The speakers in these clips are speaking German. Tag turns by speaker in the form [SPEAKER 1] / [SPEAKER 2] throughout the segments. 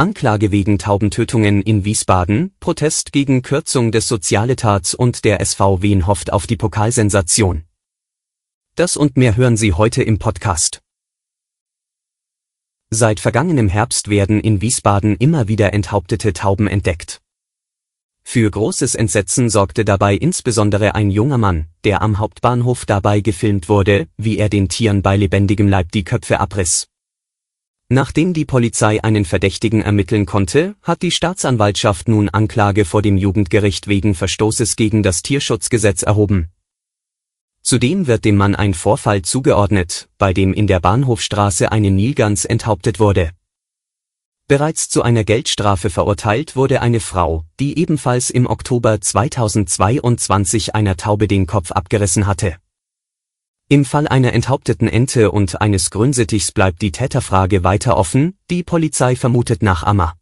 [SPEAKER 1] Anklage wegen Taubentötungen in Wiesbaden, Protest gegen Kürzung des Sozialetats und der SV Wien hofft auf die Pokalsensation. Das und mehr hören Sie heute im Podcast. Seit vergangenem Herbst werden in Wiesbaden immer wieder enthauptete Tauben entdeckt. Für großes Entsetzen sorgte dabei insbesondere ein junger Mann, der am Hauptbahnhof dabei gefilmt wurde, wie er den Tieren bei lebendigem Leib die Köpfe abriss. Nachdem die Polizei einen Verdächtigen ermitteln konnte, hat die Staatsanwaltschaft nun Anklage vor dem Jugendgericht wegen Verstoßes gegen das Tierschutzgesetz erhoben. Zudem wird dem Mann ein Vorfall zugeordnet, bei dem in der Bahnhofstraße eine Nilgans enthauptet wurde. Bereits zu einer Geldstrafe verurteilt wurde eine Frau, die ebenfalls im Oktober 2022 einer Taube den Kopf abgerissen hatte. Im Fall einer enthaupteten Ente und eines Grünsittichs bleibt die Täterfrage weiter offen, die Polizei vermutet nach Ammer.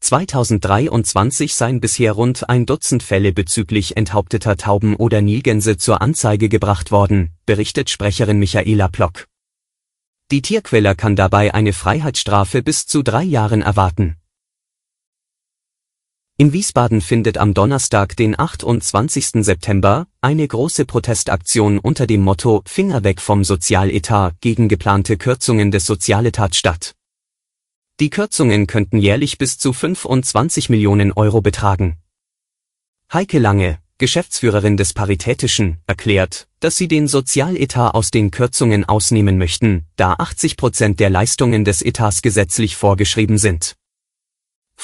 [SPEAKER 1] 2023 seien bisher rund ein Dutzend Fälle bezüglich enthaupteter Tauben oder Nilgänse zur Anzeige gebracht worden, berichtet Sprecherin Michaela Plock. Die Tierquäler kann dabei eine Freiheitsstrafe bis zu drei Jahren erwarten. In Wiesbaden findet am Donnerstag, den 28. September, eine große Protestaktion unter dem Motto Finger weg vom Sozialetat gegen geplante Kürzungen des Sozialetats statt. Die Kürzungen könnten jährlich bis zu 25 Millionen Euro betragen. Heike Lange, Geschäftsführerin des Paritätischen, erklärt, dass sie den Sozialetat aus den Kürzungen ausnehmen möchten, da 80 Prozent der Leistungen des Etats gesetzlich vorgeschrieben sind.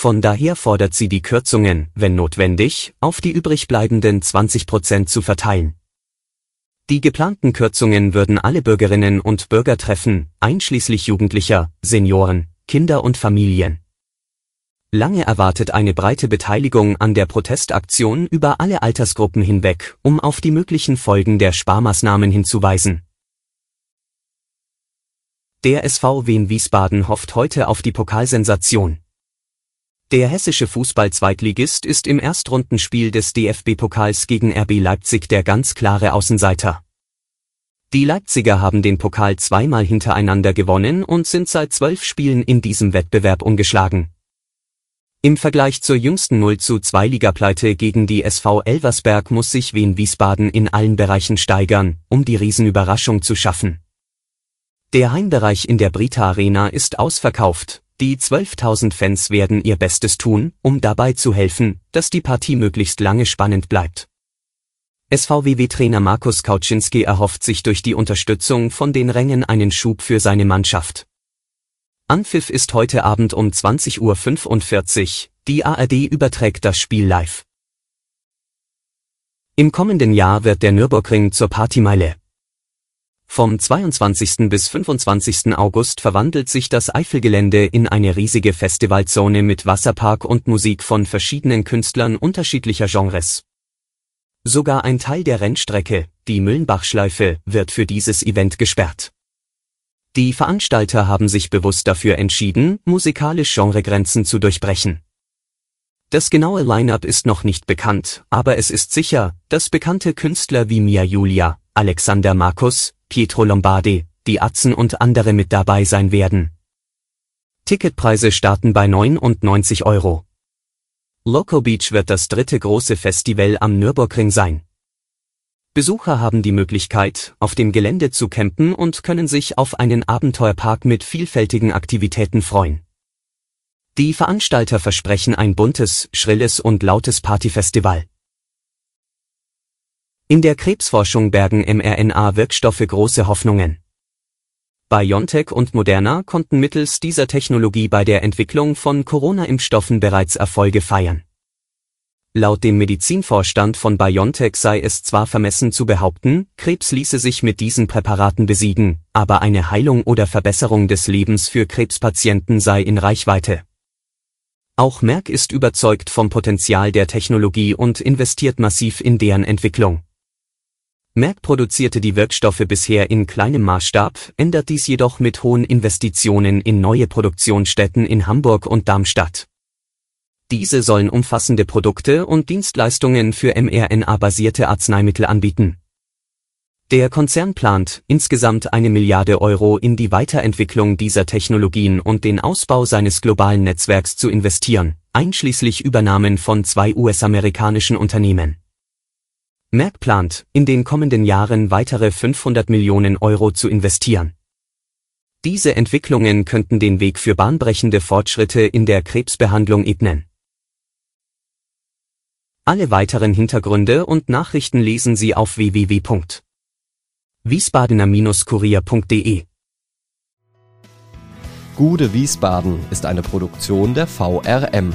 [SPEAKER 1] Von daher fordert sie die Kürzungen, wenn notwendig, auf die übrigbleibenden 20 Prozent zu verteilen. Die geplanten Kürzungen würden alle Bürgerinnen und Bürger treffen, einschließlich Jugendlicher, Senioren, Kinder und Familien. Lange erwartet eine breite Beteiligung an der Protestaktion über alle Altersgruppen hinweg, um auf die möglichen Folgen der Sparmaßnahmen hinzuweisen. Der SV Wien Wiesbaden hofft heute auf die Pokalsensation. Der hessische Fußball-Zweitligist ist im Erstrundenspiel des DFB-Pokals gegen RB Leipzig der ganz klare Außenseiter. Die Leipziger haben den Pokal zweimal hintereinander gewonnen und sind seit zwölf Spielen in diesem Wettbewerb ungeschlagen. Im Vergleich zur jüngsten 0 zu 2 Ligapleite gegen die SV Elversberg muss sich Wien Wiesbaden in allen Bereichen steigern, um die Riesenüberraschung zu schaffen. Der Heimbereich in der Brita Arena ist ausverkauft, die 12.000 Fans werden ihr Bestes tun, um dabei zu helfen, dass die Partie möglichst lange spannend bleibt. SVWW-Trainer Markus Kauczynski erhofft sich durch die Unterstützung von den Rängen einen Schub für seine Mannschaft. Anpfiff ist heute Abend um 20.45 Uhr, die ARD überträgt das Spiel live. Im kommenden Jahr wird der Nürburgring zur Partymeile. Vom 22. bis 25. August verwandelt sich das Eifelgelände in eine riesige Festivalzone mit Wasserpark und Musik von verschiedenen Künstlern unterschiedlicher Genres. Sogar ein Teil der Rennstrecke, die Müllenbachschleife, wird für dieses Event gesperrt. Die Veranstalter haben sich bewusst dafür entschieden, musikalisch Genregrenzen zu durchbrechen. Das genaue Line-up ist noch nicht bekannt, aber es ist sicher, dass bekannte Künstler wie Mia Julia, Alexander Markus, Pietro Lombardi, die Atzen und andere mit dabei sein werden. Ticketpreise starten bei 99 Euro. Loco Beach wird das dritte große Festival am Nürburgring sein. Besucher haben die Möglichkeit, auf dem Gelände zu campen und können sich auf einen Abenteuerpark mit vielfältigen Aktivitäten freuen. Die Veranstalter versprechen ein buntes, schrilles und lautes Partyfestival. In der Krebsforschung bergen mRNA-Wirkstoffe große Hoffnungen. BioNTech und Moderna konnten mittels dieser Technologie bei der Entwicklung von Corona-Impfstoffen bereits Erfolge feiern. Laut dem Medizinvorstand von BioNTech sei es zwar vermessen zu behaupten, Krebs ließe sich mit diesen Präparaten besiegen, aber eine Heilung oder Verbesserung des Lebens für Krebspatienten sei in Reichweite. Auch Merck ist überzeugt vom Potenzial der Technologie und investiert massiv in deren Entwicklung. Merck produzierte die Wirkstoffe bisher in kleinem Maßstab, ändert dies jedoch mit hohen Investitionen in neue Produktionsstätten in Hamburg und Darmstadt. Diese sollen umfassende Produkte und Dienstleistungen für mRNA-basierte Arzneimittel anbieten. Der Konzern plant, insgesamt eine Milliarde Euro in die Weiterentwicklung dieser Technologien und den Ausbau seines globalen Netzwerks zu investieren, einschließlich Übernahmen von zwei US-amerikanischen Unternehmen. Merck plant, in den kommenden Jahren weitere 500 Millionen Euro zu investieren. Diese Entwicklungen könnten den Weg für bahnbrechende Fortschritte in der Krebsbehandlung ebnen. Alle weiteren Hintergründe und Nachrichten lesen Sie auf www.wiesbadener-kurier.de.
[SPEAKER 2] Gude Wiesbaden ist eine Produktion der VRM